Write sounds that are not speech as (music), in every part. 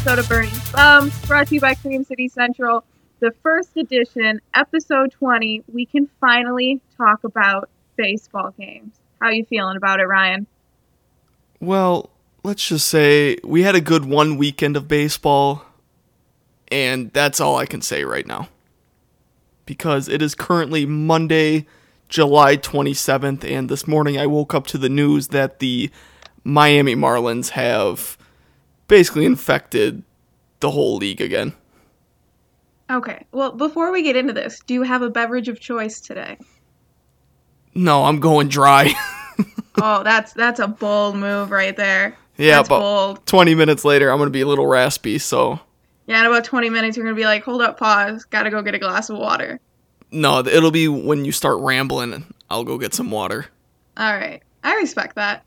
episode of Bernie's Bums, brought to you by Cream City Central. The first edition, episode 20. We can finally talk about baseball games. How are you feeling about it, Ryan? Well, let's just say we had a good one weekend of baseball, and that's all I can say right now. Because it is currently Monday, July 27th, and this morning I woke up to the news that the Miami Marlins have basically infected the whole league again. Okay. Well, before we get into this, do you have a beverage of choice today? No, I'm going dry. (laughs) oh, that's that's a bold move right there. yeah, that's but bold. 20 minutes later, I'm going to be a little raspy, so Yeah, in about 20 minutes, you're gonna be like, hold up, pause, gotta go get a glass of water. no, it'll be when you start rambling, I'll go get some water. All right, I respect that.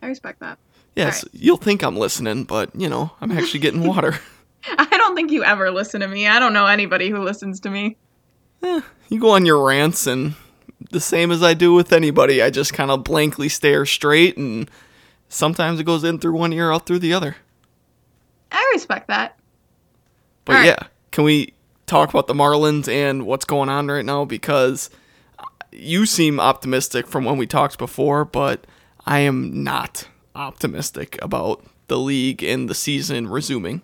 I respect that. Yes, Alright. you'll think I'm listening, but you know, I'm actually getting (laughs) water. (laughs) I don't think you ever listen to me. I don't know anybody who listens to me. Eh, you go on your rants, and the same as I do with anybody, I just kind of blankly stare straight, and sometimes it goes in through one ear, out through the other. I respect that. But yeah, can we talk about the Marlins and what's going on right now? Because you seem optimistic from when we talked before, but I am not optimistic about the league and the season resuming.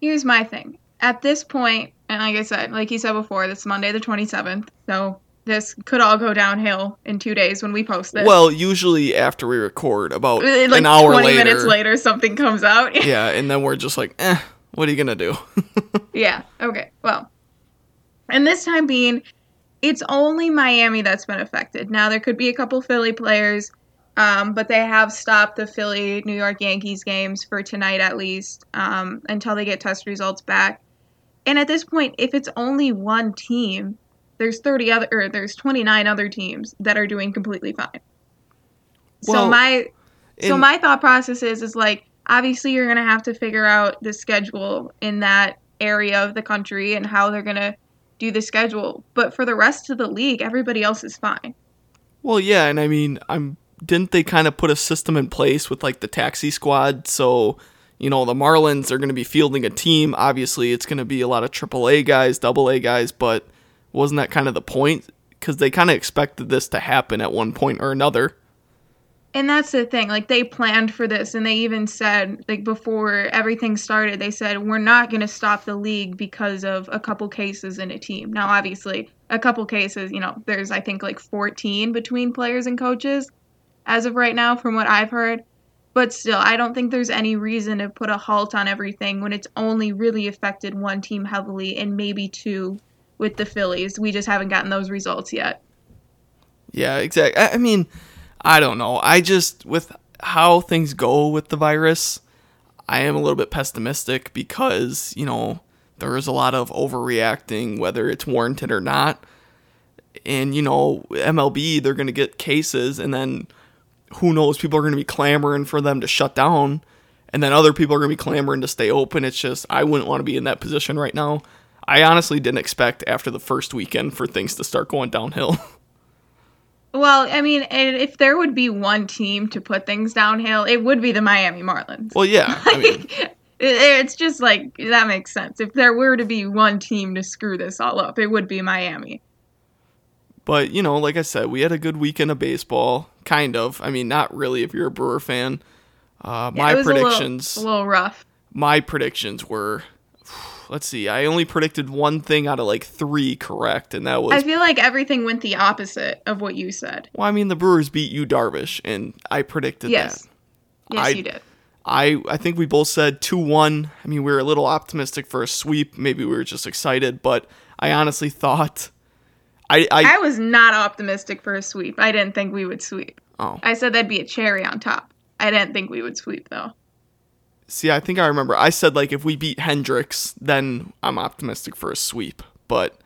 Here's my thing. At this point, and like I said, like you said before, this is Monday the 27th, so this could all go downhill in two days when we post this. Well, usually after we record, about Uh, like an hour 20 later, minutes later, something comes out. (laughs) yeah, and then we're just like, eh, what are you gonna do? (laughs) Yeah. Okay. Well, and this time being, it's only Miami that's been affected. Now there could be a couple Philly players, um, but they have stopped the Philly New York Yankees games for tonight at least um, until they get test results back. And at this point, if it's only one team, there's 30 other or there's 29 other teams that are doing completely fine. so Well, my so my thought process is is like obviously you're gonna have to figure out the schedule in that area of the country and how they're gonna do the schedule. But for the rest of the league, everybody else is fine. Well, yeah, and I mean, I'm didn't they kind of put a system in place with like the taxi squad? So, you know, the Marlins are going to be fielding a team. Obviously, it's going to be a lot of AAA guys, double A guys, but wasn't that kind of the point? Because they kind of expected this to happen at one point or another. And that's the thing. Like they planned for this and they even said like before everything started, they said we're not going to stop the league because of a couple cases in a team. Now obviously, a couple cases, you know, there's I think like 14 between players and coaches as of right now from what I've heard. But still, I don't think there's any reason to put a halt on everything when it's only really affected one team heavily and maybe two with the Phillies. We just haven't gotten those results yet. Yeah, exactly. I mean, I don't know. I just with how things go with the virus, I am a little bit pessimistic because, you know, there is a lot of overreacting whether it's warranted or not. And you know, MLB they're going to get cases and then who knows people are going to be clamoring for them to shut down and then other people are going to be clamoring to stay open. It's just I wouldn't want to be in that position right now. I honestly didn't expect after the first weekend for things to start going downhill. (laughs) Well, I mean, if there would be one team to put things downhill, it would be the Miami Marlins. well, yeah. I mean, (laughs) it's just like that makes sense. If there were to be one team to screw this all up, it would be Miami. But, you know, like I said, we had a good weekend of baseball. Kind of. I mean, not really if you're a Brewer fan. Uh, Yeah, my it was a little- predictions a little rough. my predictions were let's see. I only predicted one thing out of like 3 correct and that was I feel like everything went the opposite of what you said. Well, I mean, the Brewers beat Yu Darvish and I predicted Yes. that. Yes, I- you did. I I think we both said 2-1. I mean, we were a little optimistic for a sweep. Maybe we were just excited, but I honestly (laughs) thought I I, I was not optimistic for a sweep. I didn't think we would sweep. oh. I said that'd be a cherry on top. I didn't think we would sweep though. See, I think I remember. I said like if we beat Hendricks, then I'm optimistic for a sweep. But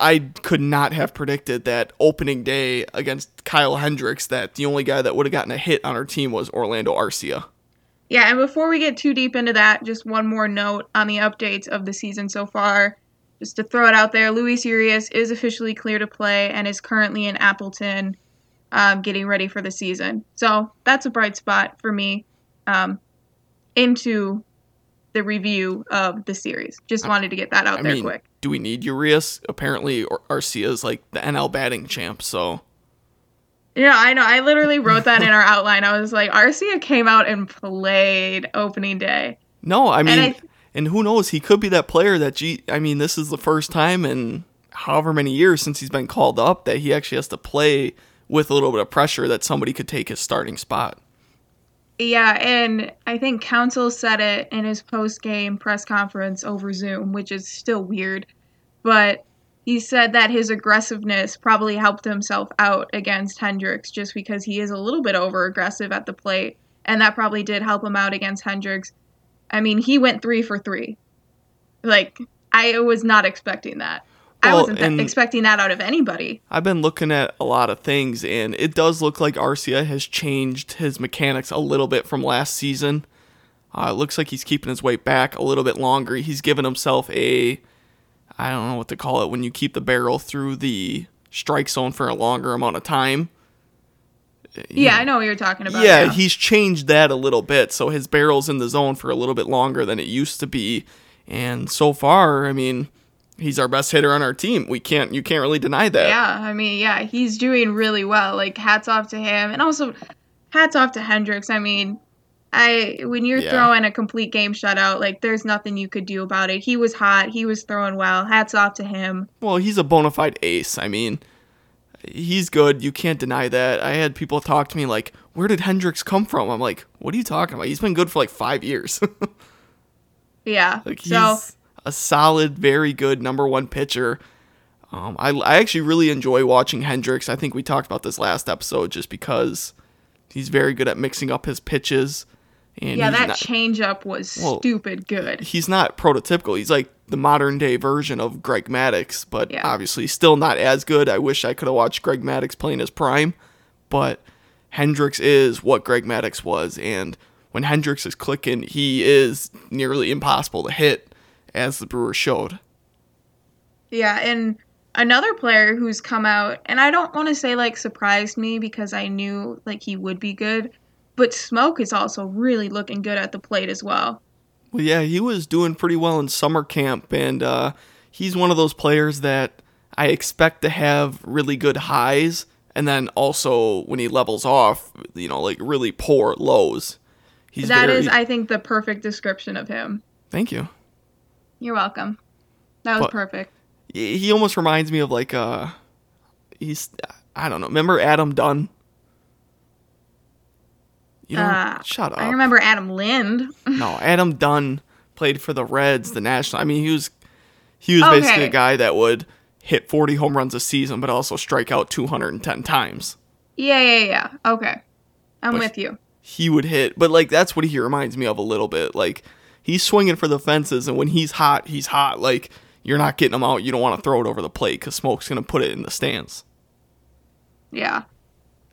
I could not have predicted that opening day against Kyle Hendricks that the only guy that would have gotten a hit on our team was Orlando Arcia. Yeah, and before we get too deep into that, just one more note on the updates of the season so far. Just to throw it out there, Luis Urias is officially clear to play and is currently in Appleton, um, getting ready for the season. So that's a bright spot for me. um, into the review of the series. Just wanted to get that out I there mean, quick. do we need Urias? Apparently, Ar- Arcia's like the NL batting champ, so Yeah, I know. I literally wrote that in our (laughs) outline. I was like, Arcia came out and played opening day. no, I mean, I- and who knows? He could be that player that G. I mean, this is the first time in however many years since he's been called up that he actually has to play with a little bit of pressure that somebody could take his starting spot. Yeah, and I think Counsell said it in his post game press conference over Zoom, which is still weird. But he said that his aggressiveness probably helped himself out against Hendricks just because he is a little bit over aggressive at the plate. And that probably did help him out against Hendricks. I mean, he went three for three. Like, I was not expecting that. I wasn't th- expecting that out of anybody. I've been looking at a lot of things, and it does look like Arcia has changed his mechanics a little bit from last season. Uh, it looks like he's keeping his weight back a little bit longer. He's given himself a, I don't know what to call it, when you keep the barrel through the strike zone for a longer amount of time. Yeah, I know what you're talking about. Yeah, now. he's changed that a little bit, so his barrel's in the zone for a little bit longer than it used to be. And so far, I mean, he's our best hitter on our team. We can't, you can't really deny that. Yeah, I mean, yeah, he's doing really well. Like hats off to him, and also hats off to Hendricks. I mean, I when you're Yeah. throwing a complete game shutout, like there's nothing you could do about it. He was hot. He was throwing well. Hats off to him. Well, he's a bona fide ace. I mean, he's good. You can't deny that. I had people talk to me like, "Where did Hendricks come from?" I'm like, "What are you talking about? He's been good for like five years. (laughs) Yeah. like he's so a solid, very good number one pitcher." Um, I I actually really enjoy watching Hendricks. I think we talked about this last episode just because he's very good at mixing up his pitches. And yeah, that not, changeup was Well, stupid good. he's not prototypical. He's like the modern day version of Greg Maddux, but Yeah. obviously still not as good. I wish I could have watched Greg Maddux playing his prime, but Hendricks is what Greg Maddux was, and when Hendricks is clicking, he is nearly impossible to hit, as the Brewers showed. Yeah, and another player who's come out, and I don't want to say like surprised me because I knew like he would be good, but Smoak is also really looking good at the plate as well. Well, yeah, he was doing pretty well in summer camp, and uh, he's one of those players that I expect to have really good highs, and then also when he levels off, you know, like really poor lows. He's That very, is, I think, the perfect description of him. Thank you. You're welcome. That was But- perfect. He he almost reminds me of like uh, he's I don't know. Remember Adam Dunn? You know, Uh, shut up. I remember Adam Lind. (laughs) No, Adam Dunn played for the Reds, the national. I mean, he was he was Okay. basically a guy that would hit 40 home runs a season, but also strike out 210 times. yeah, yeah, yeah. Okay. I'm But- with you. He would hit, but like that's what he reminds me of a little bit. Like he's swinging for the fences, and when he's hot, he's hot. Like you're not getting him out. You don't want to throw it over the plate because Smoak's gonna put it in the stands. Yeah.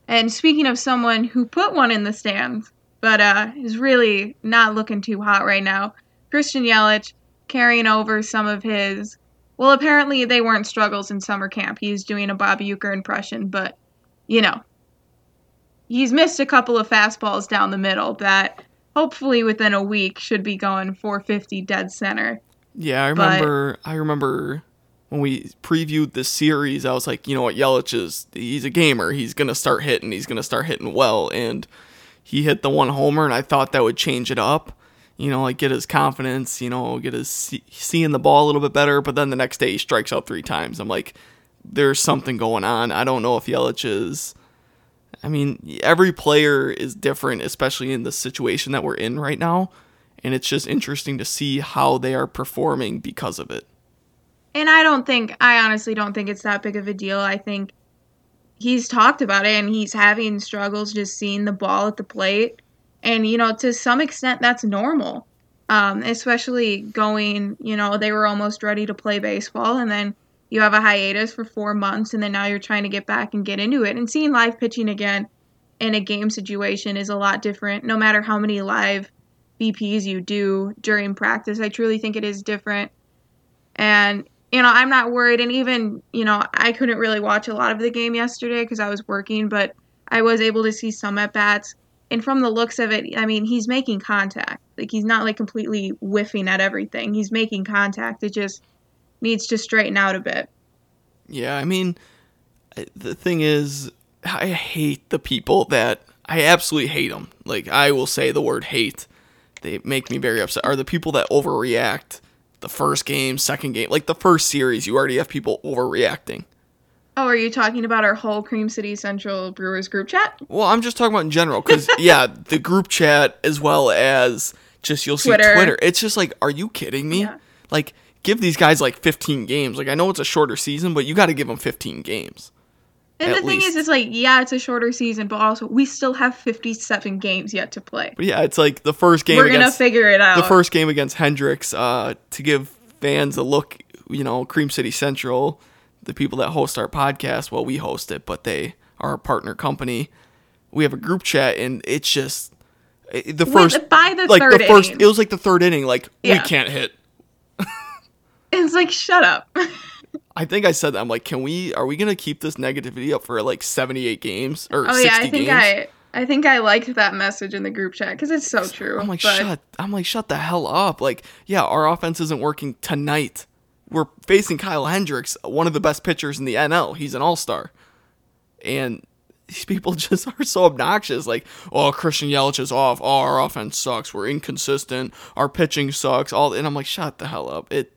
And speaking of someone who put one in the stands, but uh, is really not looking too hot right now, Christian Yelich carrying over some of his. Well, apparently they weren't struggles in summer camp. He's doing a Bob Uecker impression, but you know, he's missed a couple of fastballs down the middle that hopefully within a week should be going 450 dead center. Yeah, I But- remember. I remember when we previewed this series. I was like, you know what, Yelich is. He's a gamer. He's gonna start hitting. He's gonna start hitting well, and he hit the one homer, and I thought that would change it up. You know, like get his confidence. You know, get his see, seeing the ball a little bit better. But then the next day he strikes out three times. I'm like, there's something going on. I don't know if Yelich is. I mean, every player is different, especially in the situation that we're in right now. And it's just interesting to see how they are performing because of it. And I don't think, I honestly don't think it's that big of a deal. I think he's talked about it and he's having struggles just seeing the ball at the plate. And, you know, to some extent, that's normal. Um, especially going, you know, they were almost ready to play baseball and then you have a hiatus for four months and then now you're trying to get back and get into it. And seeing live pitching again in a game situation is a lot different, no matter how many live BPs you do during practice. I truly think it is different. And, you know, I'm not worried. And even, you know, I couldn't really watch a lot of the game yesterday because I was working, but I was able to see some at bats. And from the looks of it, I mean, he's making contact. Like he's not like completely whiffing at everything. He's making contact. It just needs to straighten out a bit. Yeah, I mean, the thing is, I hate the people that I absolutely hate them. Like I will say the word hate. They make me very upset. Are the people that overreact the first game, second game, like the first series, you already have people overreacting. Oh, are you talking about our whole Cream City Central Brewers group chat? Well, I'm just talking about in general because (laughs) yeah, the group chat as well as just you'll see Twitter. Twitter. It's just like, are you kidding me? Yeah. Like, give these guys like 15 games. Like, I know it's a shorter season, but you got to give them 15 games. And the thing least. is, it's like, yeah, it's a shorter season, but also we still have 57 games yet to play. But yeah, it's like the first game. We're gonna figure it out. The first game against Hendricks, uh, to give fans a look. You know, Cream City Central the people that host our podcast, well, we host it, but they are a partner company. We have a group chat, and it's just the first by the like third the first. Inning. It was like the third inning. Like yeah. we can't hit. (laughs) it's like shut up. (laughs) I think I said that. I'm like, can we? Are we gonna keep this negativity up for like 78 games or? Oh yeah, I think games? I. I think I liked that message in the group chat because it's so true. I'm like, but... shut. I'm like, shut the hell up. Like, yeah, our offense isn't working tonight we're facing Kyle Hendricks, one of the best pitchers in the NL. He's an all star. And these people (laughs) just are so obnoxious. Like, oh, Christian Yelich is off. Oh, our offense sucks. We're inconsistent. Our pitching sucks. All and I'm like, shut the hell up. It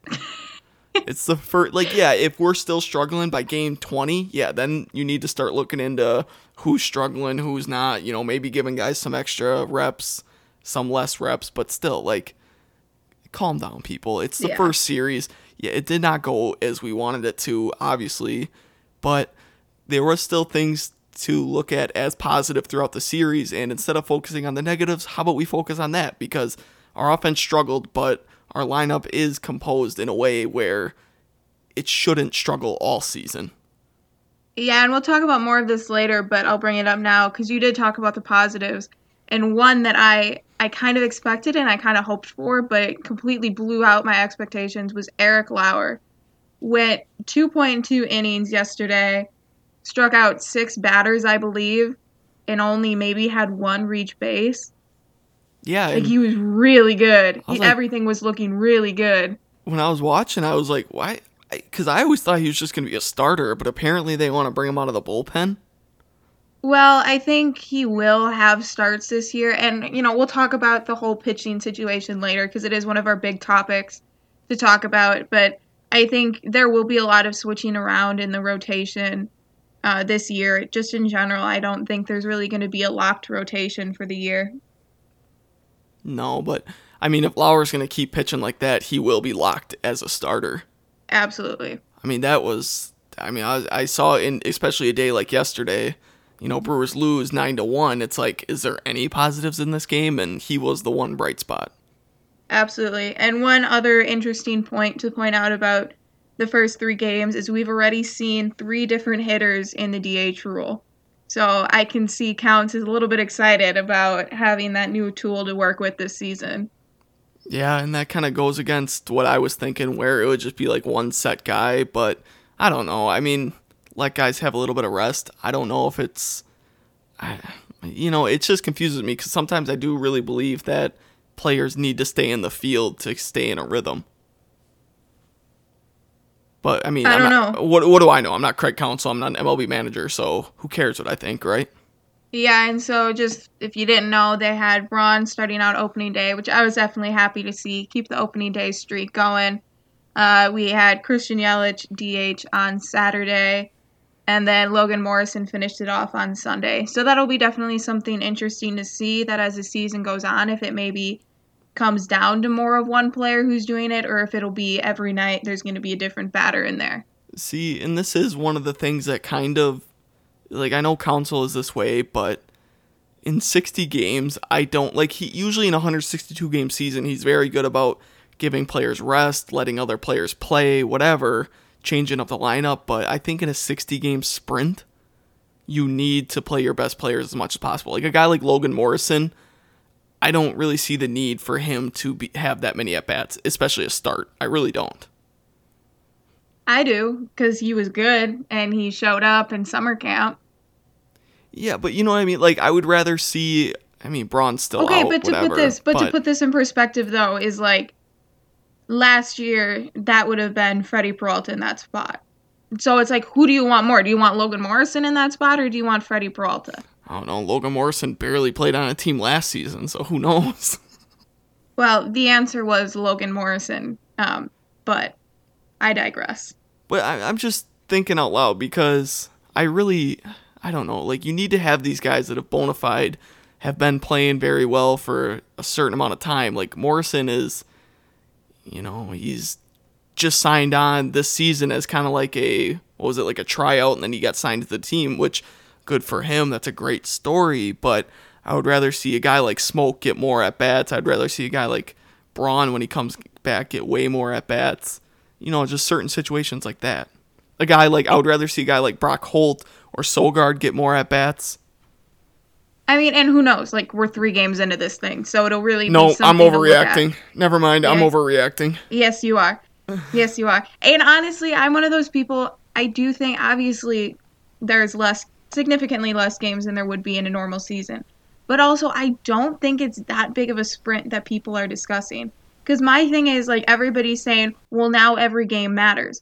it's the first like, yeah, if we're still struggling by game twenty, yeah, then you need to start looking into who's struggling, who's not, you know, maybe giving guys some extra reps, some less reps, but still, like calm down, people. It's the yeah. first series yeah, it did not go as we wanted it to, obviously, but there were still things to look at as positive throughout the series. And instead of focusing on the negatives, how about we focus on that? Because our offense struggled, but our lineup is composed in a way where it shouldn't struggle all season. Yeah, and we'll talk about more of this later, but I'll bring it up now because you did talk about the positives. And one that I I kind of expected and I kind of hoped for, but completely blew out my expectations was Eric Lauer. Went 2.2 innings yesterday, struck out six batters, I believe, and only maybe had one reach base. Yeah. Like he was really good. Was he, like, everything was looking really good. When I was watching, I was like, why? Because I always thought he was just going to be a starter, but apparently they want to bring him out of the bullpen. Well, I think he will have starts this year. And, you know, we'll talk about the whole pitching situation later because it is one of our big topics to talk about. But I think there will be a lot of switching around in the rotation uh, this year. Just in general, I don't think there's really going to be a locked rotation for the year. No, but I mean, if Lauer's going to keep pitching like that, he will be locked as a starter. Absolutely. I mean, that was. I mean, I, I saw in especially a day like yesterday you know, Brewers lose 9 to 1, it's like is there any positives in this game and he was the one bright spot. Absolutely. And one other interesting point to point out about the first 3 games is we've already seen three different hitters in the DH rule. So I can see Counsell is a little bit excited about having that new tool to work with this season. Yeah, and that kind of goes against what I was thinking, where it would just be like one set guy. But I don't know. I mean, let guys have a little bit of rest. I don't know if it's, you know, it just confuses me because sometimes I do really believe that players need to stay in the field to stay in a rhythm. But I mean, I don't not, know. What what do I know? I'm not Craig Counsell. I'm not an MLB manager, so who cares what I think, right? Yeah, and so just if you didn't know, they had Braun starting out opening day, which I was definitely happy to see. Keep the opening day streak going. Uh, we had Christian Yelich DH on Saturday and then Logan Morrison finished it off on Sunday. So that'll be definitely something interesting to see that as the season goes on, if it maybe comes down to more of one player who's doing it, or if it'll be every night there's going to be a different batter in there. See, and this is one of the things that kind of like I know Counsell is this way, but in 60 games, I don't like he usually in a 162 game season, he's very good about giving players rest, letting other players play, whatever changing up the lineup, but I think in a 60 game sprint, you need to play your best players as much as possible. Like a guy like Logan Morrison, I don't really see the need for him to be, have that many at bats, especially a start. I really don't. I do because he was good and he showed up in summer camp. Yeah, but you know what I mean? Like, I would rather see I mean, Braun's still okay, out, but to whatever, put this, but, to put this in perspective, though, is like last year that would have been Freddie Peralta in that spot. So it's like, who do you want more? Do you want Logan Morrison in that spot, or do you want Freddie Peralta? I don't know. Logan Morrison barely played on a team last season, so who knows? (laughs) Well, the answer was Logan Morrison, um, but I digress. But I, I'm just thinking out loud because I really, I don't know. Like you need to have these guys that have bona fide, have been playing very well for a certain amount of time. Like Morrison is, you know, he's just signed on this season as kind of like a what was it like a tryout, and then he got signed to the team, which good for him. That's a great story, but I would rather see a guy like Smoak get more at bats. I'd rather see a guy like Braun when he comes back get way more at bats. You know, just certain situations like that. A guy like I would rather see a guy like Brock Holt or Sogard get more at bats. I mean, and who knows? Like we're three games into this thing, so it'll really. No, be I'm something to look at. overreacting. Never mind, I'm overreacting. Yes, you are. (sighs) yes, you are. And honestly, I'm one of those people. I do think obviously there's less, significantly less games than there would be in a normal season. But also, I don't think it's that big of a sprint that people are discussing. Because my thing is like everybody's saying, well, now every game matters.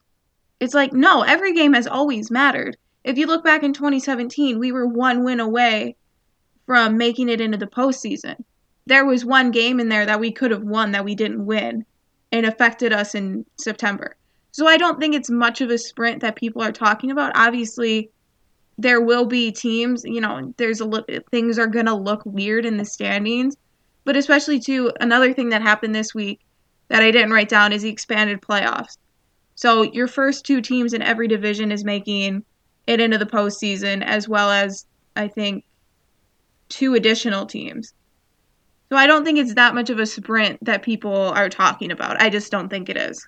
It's like no, every game has always mattered. If you look back in 2017, we were one win away from making it into the postseason. There was one game in there that we could have won that we didn't win and affected us in September. So I don't think it's much of a sprint that people are talking about. Obviously, there will be teams, you know, there's a li- things are going to look weird in the standings, but especially too another thing that happened this week that I didn't write down is the expanded playoffs. So your first two teams in every division is making it into the postseason as well as I think two additional teams. So I don't think it's that much of a sprint that people are talking about. I just don't think it is.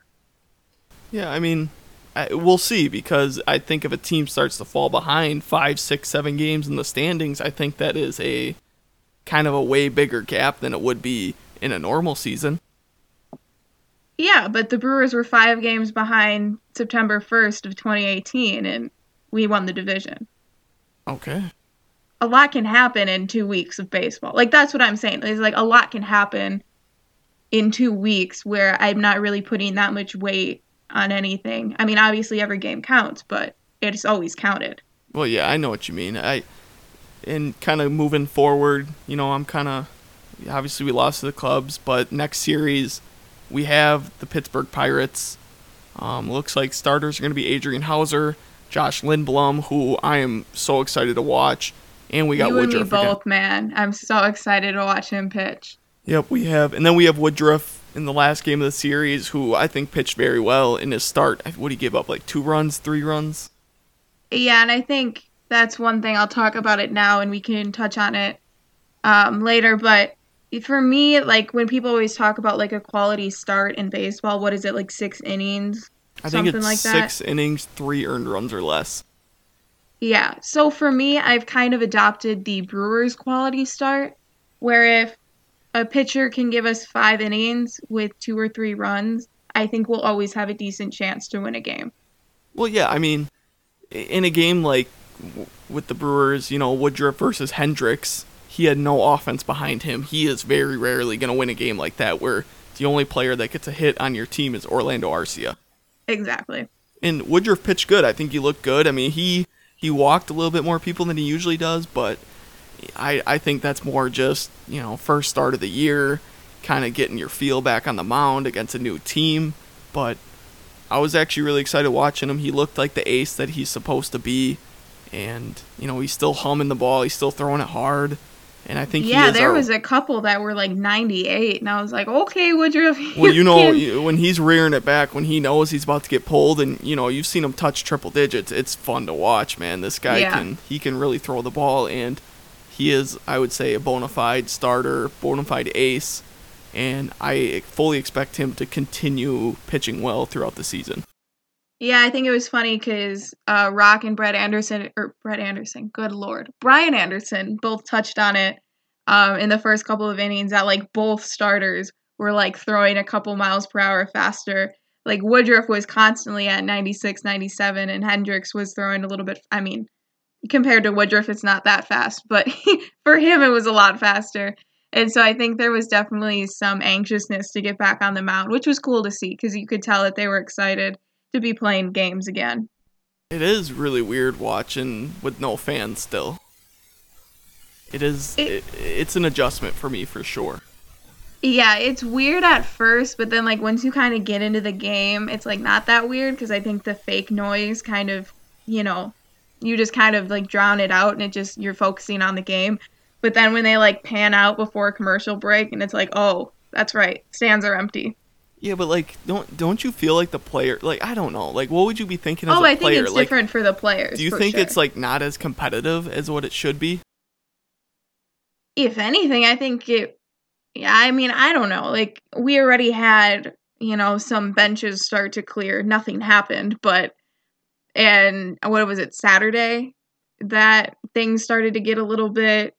Yeah, I mean, I, we'll see because I think if a team starts to fall behind five, six, seven games in the standings, I think that is a kind of a way bigger gap than it would be in a normal season. Yeah, but the Brewers were five games behind September 1st of 2018, and we won the division. Okay. A lot can happen in two weeks of baseball. Like, that's what I'm saying. It's like a lot can happen in two weeks where I'm not really putting that much weight on anything. I mean, obviously, every game counts, but it's always counted. Well, yeah, I know what you mean. I and kind of moving forward, you know, I'm kind of obviously we lost to the Cubs, but next series we have the Pittsburgh Pirates. Um, looks like starters are going to be Adrian Houser, Josh Lindblom, who I am so excited to watch, and we got you and me Woodruff again. both, man. I'm so excited to watch him pitch. Yep, we have, and then we have Woodruff in the last game of the series, who I think pitched very well in his start. What did he give up? Like two runs, three runs? Yeah, and I think that's one thing I'll talk about it now, and we can touch on it um, later. But for me, like when people always talk about like a quality start in baseball, what is it like six innings? I think Something it's like that. six innings, three earned runs or less. Yeah. So for me, I've kind of adopted the Brewers quality start, where if a pitcher can give us five innings with two or three runs, I think we'll always have a decent chance to win a game. Well, yeah, I mean, in a game like with the Brewers, you know, Woodruff versus Hendricks, he had no offense behind him. He is very rarely going to win a game like that where the only player that gets a hit on your team is Orlando Arcia. Exactly. And Woodruff pitched good. I think he looked good. I mean, he he walked a little bit more people than he usually does, but I I think that's more just, you know, first start of the year, kind of getting your feel back on the mound against a new team, but I was actually really excited watching him. He looked like the ace that he's supposed to be, and you know he's still humming the ball. He's still throwing it hard, and I think he Yeah, there our- was a couple that were like 98, and I was like, okay, Woodruff. (laughs) Well, you know, can- you- know, when he's rearing it back, when he knows he's about to get pulled, and you know, you've seen him touch triple digits. It's fun to watch, man. This guy Yeah. can he can really throw the ball, and he is, I would say, a bona fide starter, bona fide ace, and I fully expect him to continue pitching well throughout the season. Yeah, I think it was funny because uh, Rock and Brett Anderson, or Brett Anderson, good lord, Brian Anderson, both touched on it um, in the first couple of innings that like both starters were like throwing a couple miles per hour faster. Like Woodruff was constantly at 96, 97, and Hendricks was throwing a little bit, I mean, compared to Woodruff, it's not that fast, but (laughs) for him, it was a lot faster. And so I think there was definitely some anxiousness to get back on the mound, which was cool to see because you could tell that they were excited to be playing games again. It is really weird watching with no fans still. It is. It, it, it's an adjustment for me for sure. Yeah, it's weird at first, but then like once you kind of get into the game, it's like not that weird because I think the fake noise kind of, you know, you just kind of like drown it out and it just you're focusing on the game. But then when they like pan out before a commercial break and it's like, "Oh, that's right. Stands are empty." Yeah, but like don't don't you feel like the player like I don't know. Like what would you be thinking as oh, a I player? think it's like, different for the players. Do you think sure. it's like not as competitive as what it should be? If anything, I think it yeah, I mean, I don't know. Like we already had, you know, some benches start to clear. Nothing happened, but and what was it, Saturday? That things started to get a little bit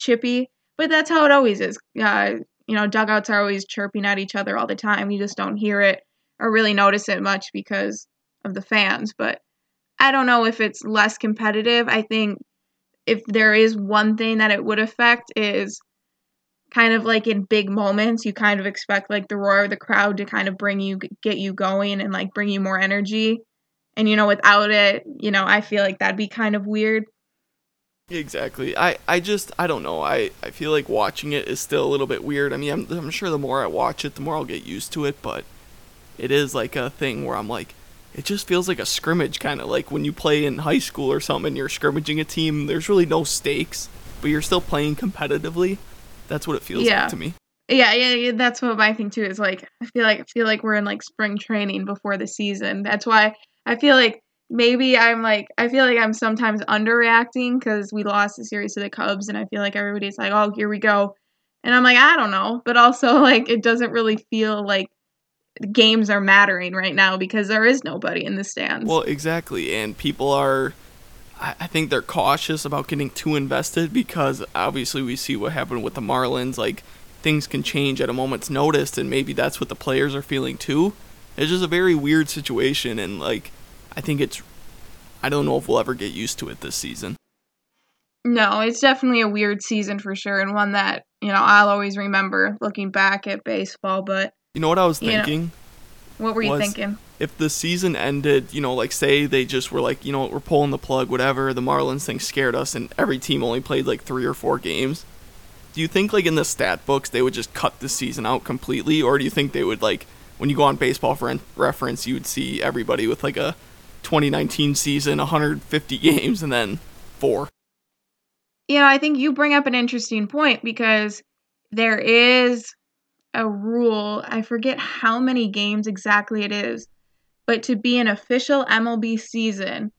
chippy. But that's how it always is. Uh, you know, dugouts are always chirping at each other all the time. You just don't hear it or really notice it much because of the fans. But I don't know if it's less competitive. I think if there is one thing that it would affect is kind of like in big moments, you kind of expect like the roar of the crowd to kind of bring you, get you going and like bring you more energy. And, you know, without it, you know, I feel like that'd be kind of weird. Exactly. I, I just I don't know. I, I feel like watching it is still a little bit weird. I mean, I'm I'm sure the more I watch it, the more I'll get used to it, but it is like a thing where I'm like it just feels like a scrimmage kind of like when you play in high school or something and you're scrimmaging a team, there's really no stakes, but you're still playing competitively. That's what it feels Yeah. like to me. Yeah, yeah, yeah, that's what my thing too is like. I feel like I feel like we're in like spring training before the season. That's why I feel like maybe I'm like I feel like I'm sometimes underreacting because we lost the series to the Cubs, and I feel like everybody's like, "Oh, here we go," and I'm like, I don't know, but also (laughs) like it doesn't really feel like games are mattering right now because there is nobody in the stands. Well, exactly, and people are. I think they're cautious about getting too invested because obviously we see what happened with the Marlins. Like things can change at a moment's notice, and maybe that's what the players are feeling too. It's just a very weird situation, and like I think it's. I don't know if we'll ever get used to it this season. no, it's definitely a weird season for sure, and one that you know I'll always remember looking back at baseball. But You know what I was You know- thinking? what were you thinking? if the season ended, you know, like say they just were like, you know, we're pulling the plug, whatever, the Marlins thing scared us, and every team only played like three or four games. Do you think like in the stat books they would just cut the season out completely, or do you think they would like when you go on Baseball for reference, you would see everybody with like a 2019 season, 150 (laughs) games, and then four? Yeah, I think you bring up an interesting point because there is a rule. I forget how many games exactly it is, but to be an official MLB season,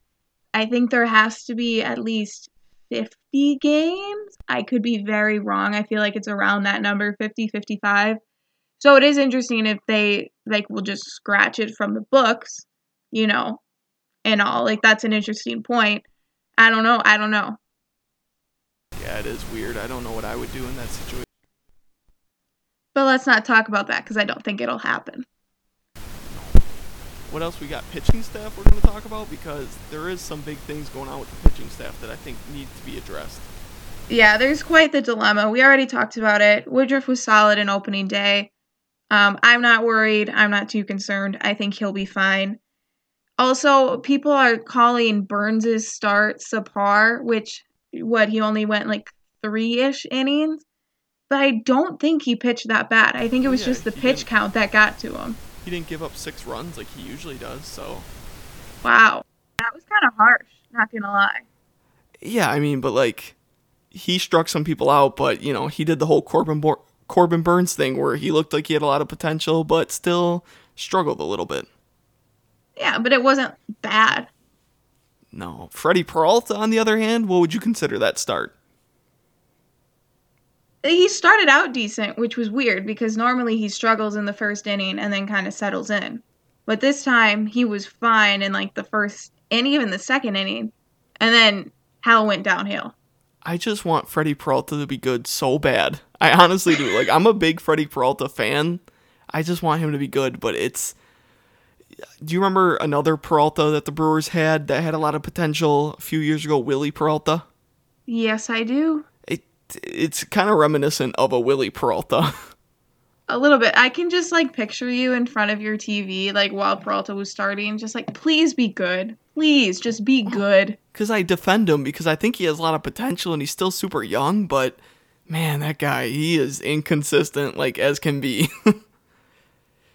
I think there has to be at least 50 games. I could be very wrong. I feel like it's around that number, 50, 55. So it is interesting if they like we'll just scratch it from the books, you know, and all. Like that's an interesting point. I don't know. I don't know. Yeah, it is weird. I don't know what I would do in that situation. But let's not talk about that because I don't think it'll happen. What else we got? Pitching staff we're going to talk about because there is some big things going on with the pitching staff that I think need to be addressed. Yeah, there's quite the dilemma. We already talked about it. Woodruff was solid in opening day. Um, I'm not worried. I'm not too concerned. I think he'll be fine. Also, people are calling Burnes' start subpar, which what he only went like three ish innings. But I don't think he pitched that bad. I think it was Yeah, just the pitch didn't. count that got to him. He didn't give up six runs like he usually does, so Wow. That was kind of harsh, not gonna lie. yeah, I mean, but like he struck some people out, but you know he did the whole Corbin Bor- Corbin Burnes thing where he looked like he had a lot of potential, but still struggled a little bit. Yeah, but it wasn't bad. No, Freddie Peralta, on the other hand, what would you consider that start? he started out decent, which was weird because normally he struggles in the first inning and then kind of settles in. But this time he was fine in like the first and even the second inning, and then hell went downhill. I just want Freddie Peralta to be good so bad. I honestly do. Like I'm a big Freddie Peralta fan. I just want him to be good, but it's do you remember another Peralta that the Brewers had that had a lot of potential a few years ago? Wily Peralta. Yes, I do. It it's kind of reminiscent of a Wily Peralta. (laughs) A little bit. I can just like picture you in front of your TV, like while Peralta was starting, just like, please be good. Please, just be oh, good. Because I defend him because I think he has a lot of potential and he's still super young, but man, that guy, he is inconsistent, like as can be. (laughs)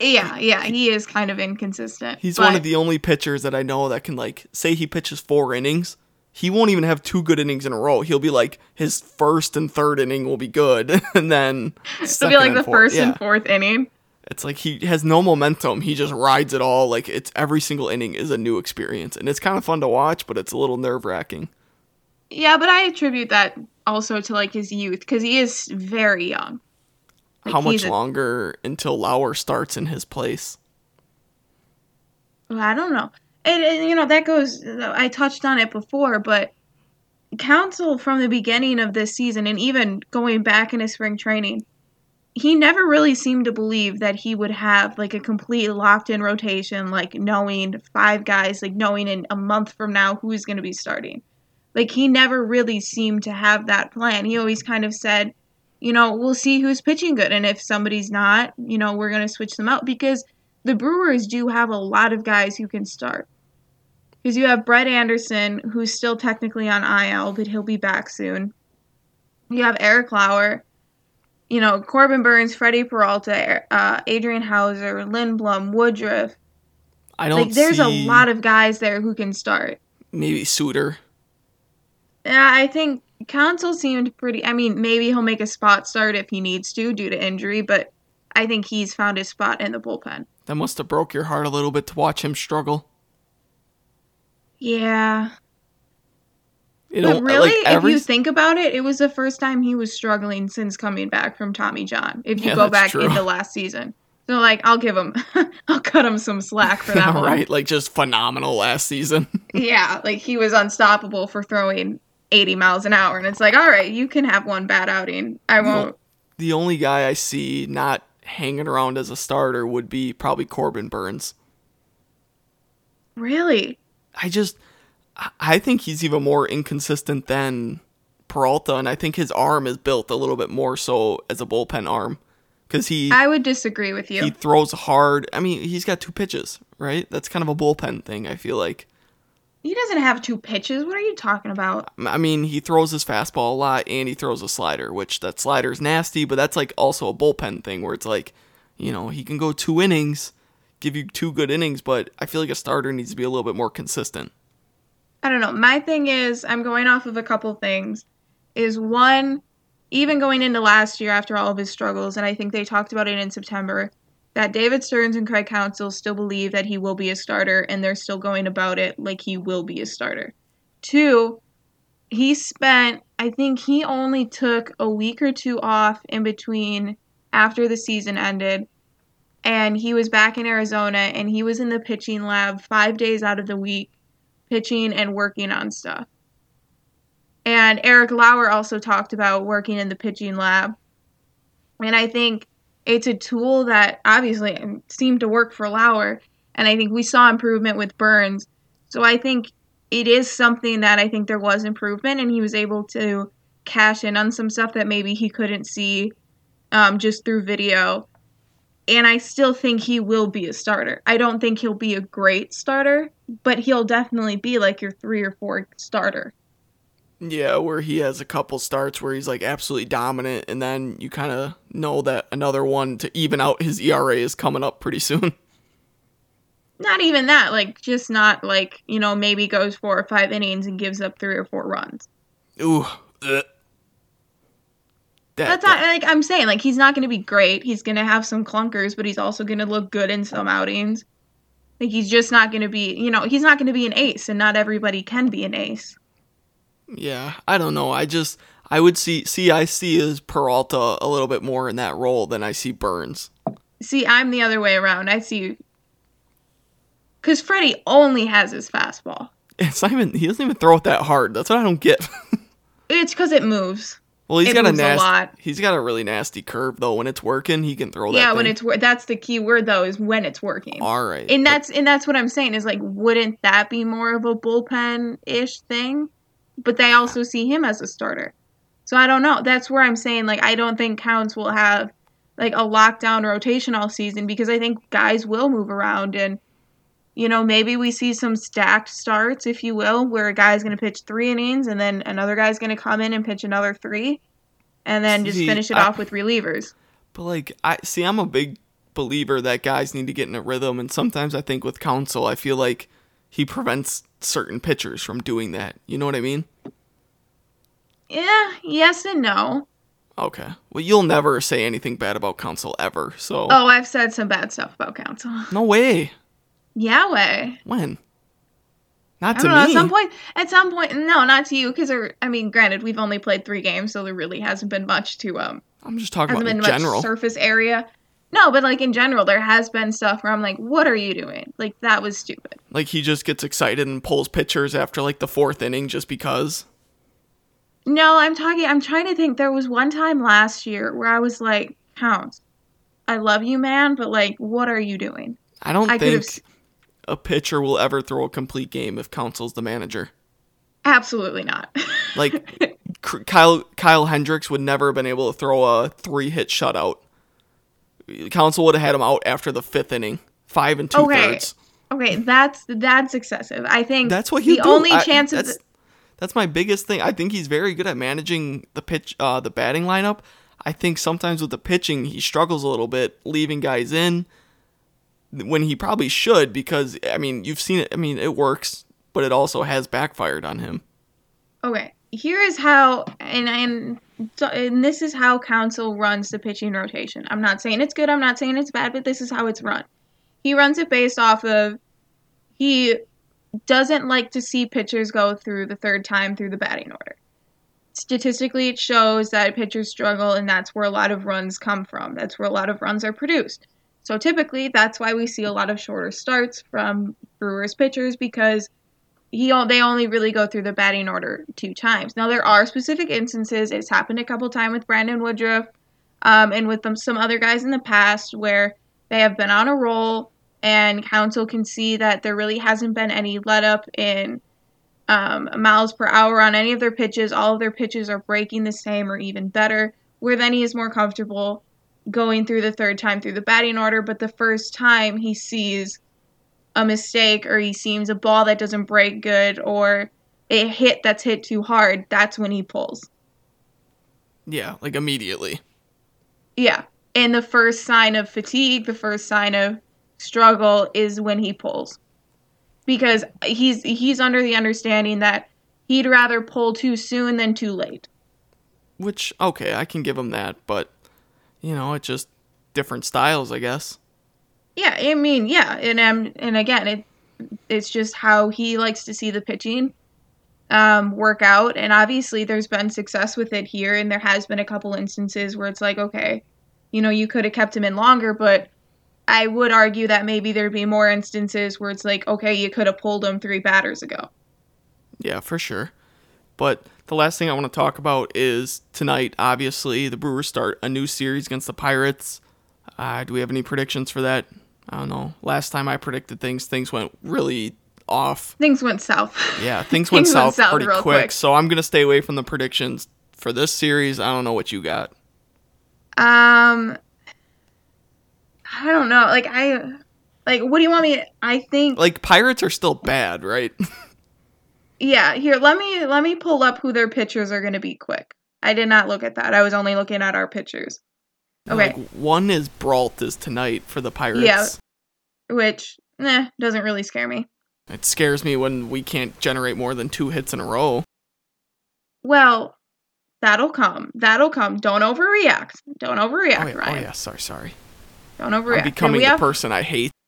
Yeah, yeah, he is kind of inconsistent. He's but one of the only pitchers that I know that can like say he pitches four innings. He won't even have two good innings in a row. He'll be like his first and third inning will be good, (laughs) and then (laughs) It'll be like the fourth- first yeah. and fourth inning. It's like he has no momentum. He just rides it all. Like it's every single inning is a new experience, and it's kind of fun to watch, but it's a little nerve wracking. Yeah, but I attribute that also to like his youth because he is very young. Like, How much a- longer until Lauer starts in his place? I don't know. And, and you know that goes. I touched on it before, but Counsell from the beginning of this season, and even going back into spring training, he never really seemed to believe that he would have like a complete locked-in rotation, like knowing five guys, like knowing in a month from now who's going to be starting. Like he never really seemed to have that plan. He always kind of said, you know, we'll see who's pitching good, and if somebody's not, you know, we're going to switch them out because the Brewers do have a lot of guys who can start. Because you have Brett Anderson, who's still technically on IL, but he'll be back soon. You have Eric Lauer, you know, Corbin Burnes, Freddie Peralta, uh, Adrian Houser, Lindblom, Woodruff. I don't Like, there's a lot of guys there who can start. maybe Suter. Yeah, I think Counsell seemed pretty. I mean, maybe he'll make a spot start if he needs to due to injury, but I think he's found his spot in the bullpen. That must have broke your heart a little bit to watch him struggle. Yeah. You But really, like every if you think about it, it was the first time he was struggling since coming back from Tommy John. If you Yeah, go back true. into last season, so like I'll give him, (laughs) I'll cut him some slack for (laughs) that one. right, like just phenomenal last season. (laughs) Yeah, like he was unstoppable for throwing 80 miles an hour, and it's like, all right, you can have one bad outing. I won't. the only guy I see not hanging around as a starter would be probably Corbin Burnes. Really? I just I- think he's even more inconsistent than Peralta, and I think his arm is built a little bit more so as a bullpen arm because he I would disagree with you. he throws hard. I mean, he's got two pitches, right? That's kind of a bullpen thing. I feel like. He doesn't have two pitches. What are you talking about? I mean, he throws his fastball a lot and he throws a slider, which that slider is nasty, but that's like also a bullpen thing where it's like, you know, he can go two innings, give you two good innings, but I feel like a starter needs to be a little bit more consistent. I don't know. My thing is, I'm going off of a couple things. Is one, even going into last year after all of his struggles, and I think they talked about it in September, that David Stearns and Craig Counsell still believe that he will be a starter, and they're still going about it like he will be a starter. Two, he spent, I think he only took a week or two off in between after the season ended. And he was back in Arizona and he was in the pitching lab five days out of the week pitching and working on stuff. And Eric Lauer also talked about working in the pitching lab. And I think it's a tool that obviously seemed to work for Lauer. And I think we saw improvement with Burnes. So I think it is something that I think there was improvement, and he was able to cash in on some stuff that maybe he couldn't see um, just through video. And I still think he will be a starter. I don't think he'll be a great starter, but he'll definitely be like your three or four starter. Yeah, where he has a couple starts where he's like absolutely dominant, and then you kind of know that another one to even out his ERA is coming up pretty soon. (laughs) Not even that, like just not like, you know, maybe goes four or five innings and gives up three or four runs. Ooh. That, That's not like I'm saying, like he's not gonna be great. He's gonna have some clunkers, but he's also gonna look good in some outings. Like he's just not gonna be you know, he's not gonna be an ace and not everybody can be an ace. Yeah, I don't know. I just I would see see I see as Peralta a little bit more in that role than I see Burnes. See, I'm the other way around. I see because Freddie only has his fastball. (laughs) It's not even he doesn't even throw it that hard. That's what I don't get. (laughs) It's because it moves. Well, he's It got a moves a lot. He's got a really nasty curve though. When it's working, he can throw that. yeah, when thing. it's wor- that's the key word though is when it's working. all right. and that's and that's what I'm saying is like, wouldn't that be more of a bullpen ish thing? But they also see him as a starter, so I don't know. That's where I'm saying like I don't think Counts will have like a lockdown rotation all season because I think guys will move around and you know maybe we see some stacked starts if you will where a guy's going to pitch three innings and then another guy's going to come in and pitch another three and then just finish it I- off with relievers. But like I see I'm a big believer that guys need to get in a rhythm and sometimes I think with Counsell I feel like he prevents certain pitchers from doing that. You know what I mean? Yeah, yes and no. Okay. Well, you'll never say anything bad about Counsell ever. So Oh, I've said some bad stuff about Counsell. no way. Yeah, way. When? Not I to know. me. At some point, at some point, no, not to you, because I mean, granted, we've only played three games, so there really hasn't been much to um, I'm just talking about in general. surface area. No, but like in general, there has been stuff where I'm like, what are you doing? Like that was stupid. Like he just gets excited and pulls pitchers after like the fourth inning just because. No, I'm talking. I'm trying to think. There was one time last year where I was like, Counts, I love you, man, but like, what are you doing? I don't I think a pitcher will ever throw a complete game if Counsell's the manager. absolutely not. Like (laughs) Kyle Kyle Hendricks would never have been able to throw a three hit shutout. Counsell would have had him out after the fifth inning, five and two Okay. thirds. okay, that's that's excessive. I think That's what he the do. only I- chance that's, that's my biggest thing. I think he's very good at managing the pitch, uh, the batting lineup. I think sometimes with the pitching he struggles a little bit, leaving guys in when he probably should. Because I mean, you've seen it. I mean, it works, but it also has backfired on him. Okay, here is how, and and and this is how Counsell runs the pitching rotation. I'm not saying it's good. I'm not saying it's bad, but this is how it's run. He runs it based off of he doesn't like to see pitchers go through the third time through the batting order. Statistically, it shows that pitchers struggle, and that's where a lot of runs come from. That's where a lot of runs are produced. So typically, that's why we see a lot of shorter starts from Brewers pitchers because he they only really go through the batting order two times. Now there are specific instances. It's happened a couple times with Brandon Woodruff, um, and with some other guys in the past where they have been on a roll, and Counsell can see that there really hasn't been any let up in um, miles per hour on any of their pitches. All of their pitches are breaking the same or even better. Where then he is more comfortable going through the third time through the batting order, but the first time he sees a mistake or he sees a ball that doesn't break good or a hit that's hit too hard, that's when he pulls. Yeah, like immediately. Yeah. And the first sign of fatigue, the first sign of struggle is when he pulls. Because he's he's under the understanding that he'd rather pull too soon than too late. Which okay, I can give him that, but you know, it's just different styles, I guess. Yeah, I mean, yeah, and um, and again, it it's just how he likes to see the pitching um, work out, and obviously, there's been success with it here, and there has been a couple instances where it's like, okay, you know, you could have kept him in longer, but I would argue that maybe there'd be more instances where it's like, okay, you could have pulled him three batters ago. Yeah, for sure. But the last thing I want to talk about is tonight, obviously, the Brewers start a new series against the Pirates. Uh, do we have any predictions for that? I don't know. Last time I predicted things, things went really off. Things went south. Yeah, (laughs) things went Things went south, south pretty real quick, quick. So I'm going to stay away from the predictions for this series. I don't know what you got. Um, I don't know. Like I, like, what do you want me? I think Like, Pirates are still bad, right? (laughs) Yeah, here let me let me pull up who their pitchers are going to be quick. I did not look at that. I was only looking at our pitchers. Okay, Like, one is Brault is tonight for the Pirates. Yeah. which nah doesn't really scare me. It scares me when we can't generate more than two hits in a row. Well, that'll come. That'll come. Don't overreact. Don't overreact, Oh yeah, oh yeah, sorry, sorry. Don't overreact. I'm becoming the have, person I hate. (laughs)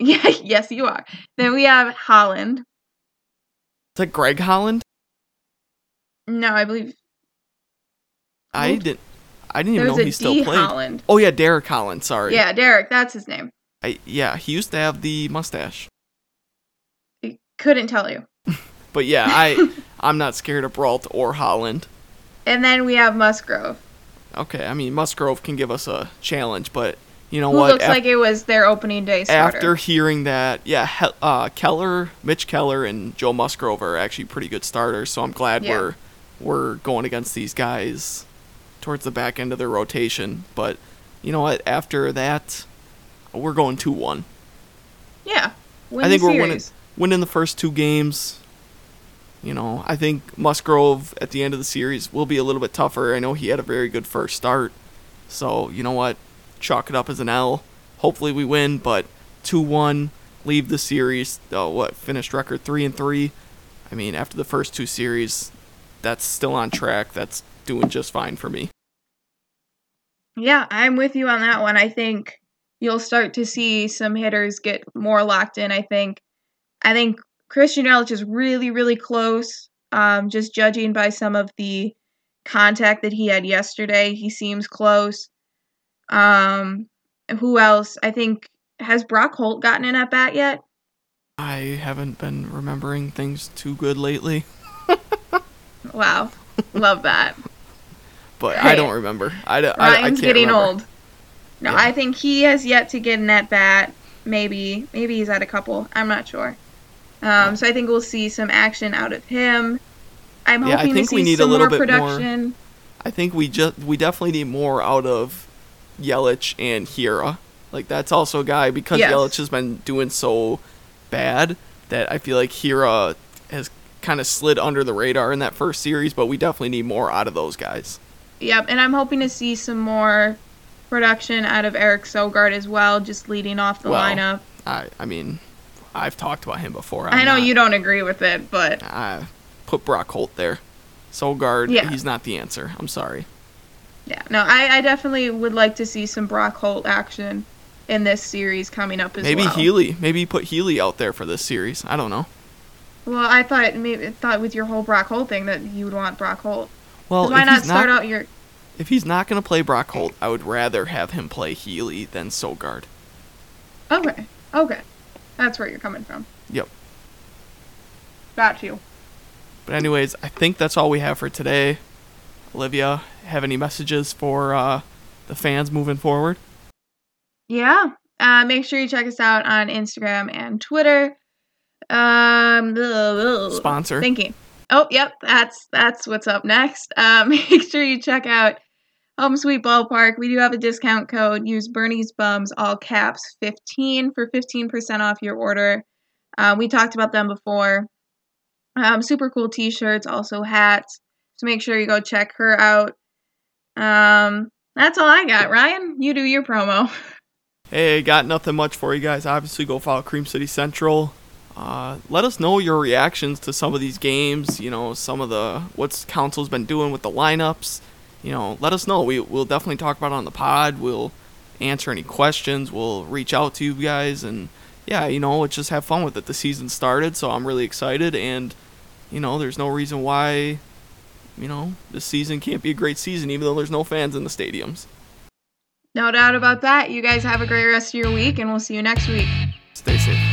Yeah, yes, you are. Then we have Holland. Is that Greg Holland? No, I believe I didn't. I didn't even there's know he still D played. Holland. Oh yeah, Derek Holland. Sorry. Yeah, Derek, that's his name. I, yeah, he used to have the mustache. Couldn't tell you. (laughs) But yeah, I (laughs) I'm not scared of Brault or Holland. And then we have Musgrove. Okay, I mean Musgrove can give us a challenge, but you know Who what? looks Af- like it was their opening day starter. after hearing that, yeah, He- uh, Keller, Mitch Keller, and Joe Musgrove are actually pretty good starters. So I'm glad Yeah. we're we're going against these guys towards the back end of their rotation. But you know what? After that, we're going two one. yeah. I think we're winning winning the first two games. You know, I think Musgrove at the end of the series will be a little bit tougher. I know he had a very good first start. So, you know what? Chalk it up as an L. Hopefully we win, but 2-1, leave the series. Oh, what? Finished record 3 and 3. I mean, after the first two series, that's still on track. That's doing just fine for me. Yeah, I'm with you on that one. I think you'll start to see some hitters get more locked in. I think, I think Christian Yelich is really, really close. Um, just judging by some of the contact that he had yesterday, he seems close. Um, who else? I think has Brock Holt gotten an at bat yet? I haven't been remembering things too good lately, (laughs) Wow, love that. But I don't remember. I, don't- I, I Ryan's can't getting remember. old. No, Yeah. I think he has yet to get an at bat. Maybe, maybe he's at a couple. I'm not sure. Um, so I think we'll see some action out of him. I'm Yeah, I hoping think to we see need a some little more bit more- production. I think we just we definitely need more out of Yelich and Hiura. Like that's also a guy because Yes. Yelich has been doing so bad that I feel like Hiura has kind of slid under the radar in that first series, but we definitely need more out of those guys. Yep, and I'm hoping to see some more production out of Eric Sogard as well, just leading off the Well, lineup. I I mean, I've talked about him before. I I'm know not- you don't agree with it, but I put Brock Holt there. Sogard, Yeah. he's not the answer. I'm sorry. yeah, no, I, I definitely would like to see some Brock Holt action in this series coming up as Maybe well. Maybe Healy. Maybe put Healy out there for this series. I don't know. Well, I thought maybe thought with your whole Brock Holt thing that you would want Brock Holt. Well, why not start not out your If he's not going to play Brock Holt, I would rather have him play Healy than Sogard. Okay. Okay. That's where you're coming from. Yep. Got you. But anyways, I think that's all we have for today. Olivia, have any messages for uh, the fans moving forward? Yeah. Uh, make sure you check us out on Instagram and Twitter. Um, Sponsor. Thinking. Oh, yep. That's that's what's up next. Uh, (laughs) make sure you check out Home Sweet Ballpark. We do have a discount code. Use Bernie's Bums, all caps, 15 for 15% off your order. Uh, we talked about them before. Um, super cool t-shirts, also hats. So make sure you go check her out. Um, that's all I got. Ryan, you do your promo. (laughs) Hey, got nothing much for you guys. Obviously, go follow Cream City Central. Uh, let us know your reactions to some of these games. You know, some of the what's Counsell's been doing with the lineups. You know, let us know. We we'll definitely talk about it on the pod. We'll answer any questions. We'll reach out to you guys, and yeah, you know, let's just have fun with it. The season started, so I'm really excited, and you know, there's no reason why. You know, this season can't be a great season, even though there's no fans in the stadiums. No doubt about that. You guys have a great rest of your week, and we'll see you next week. Stay safe.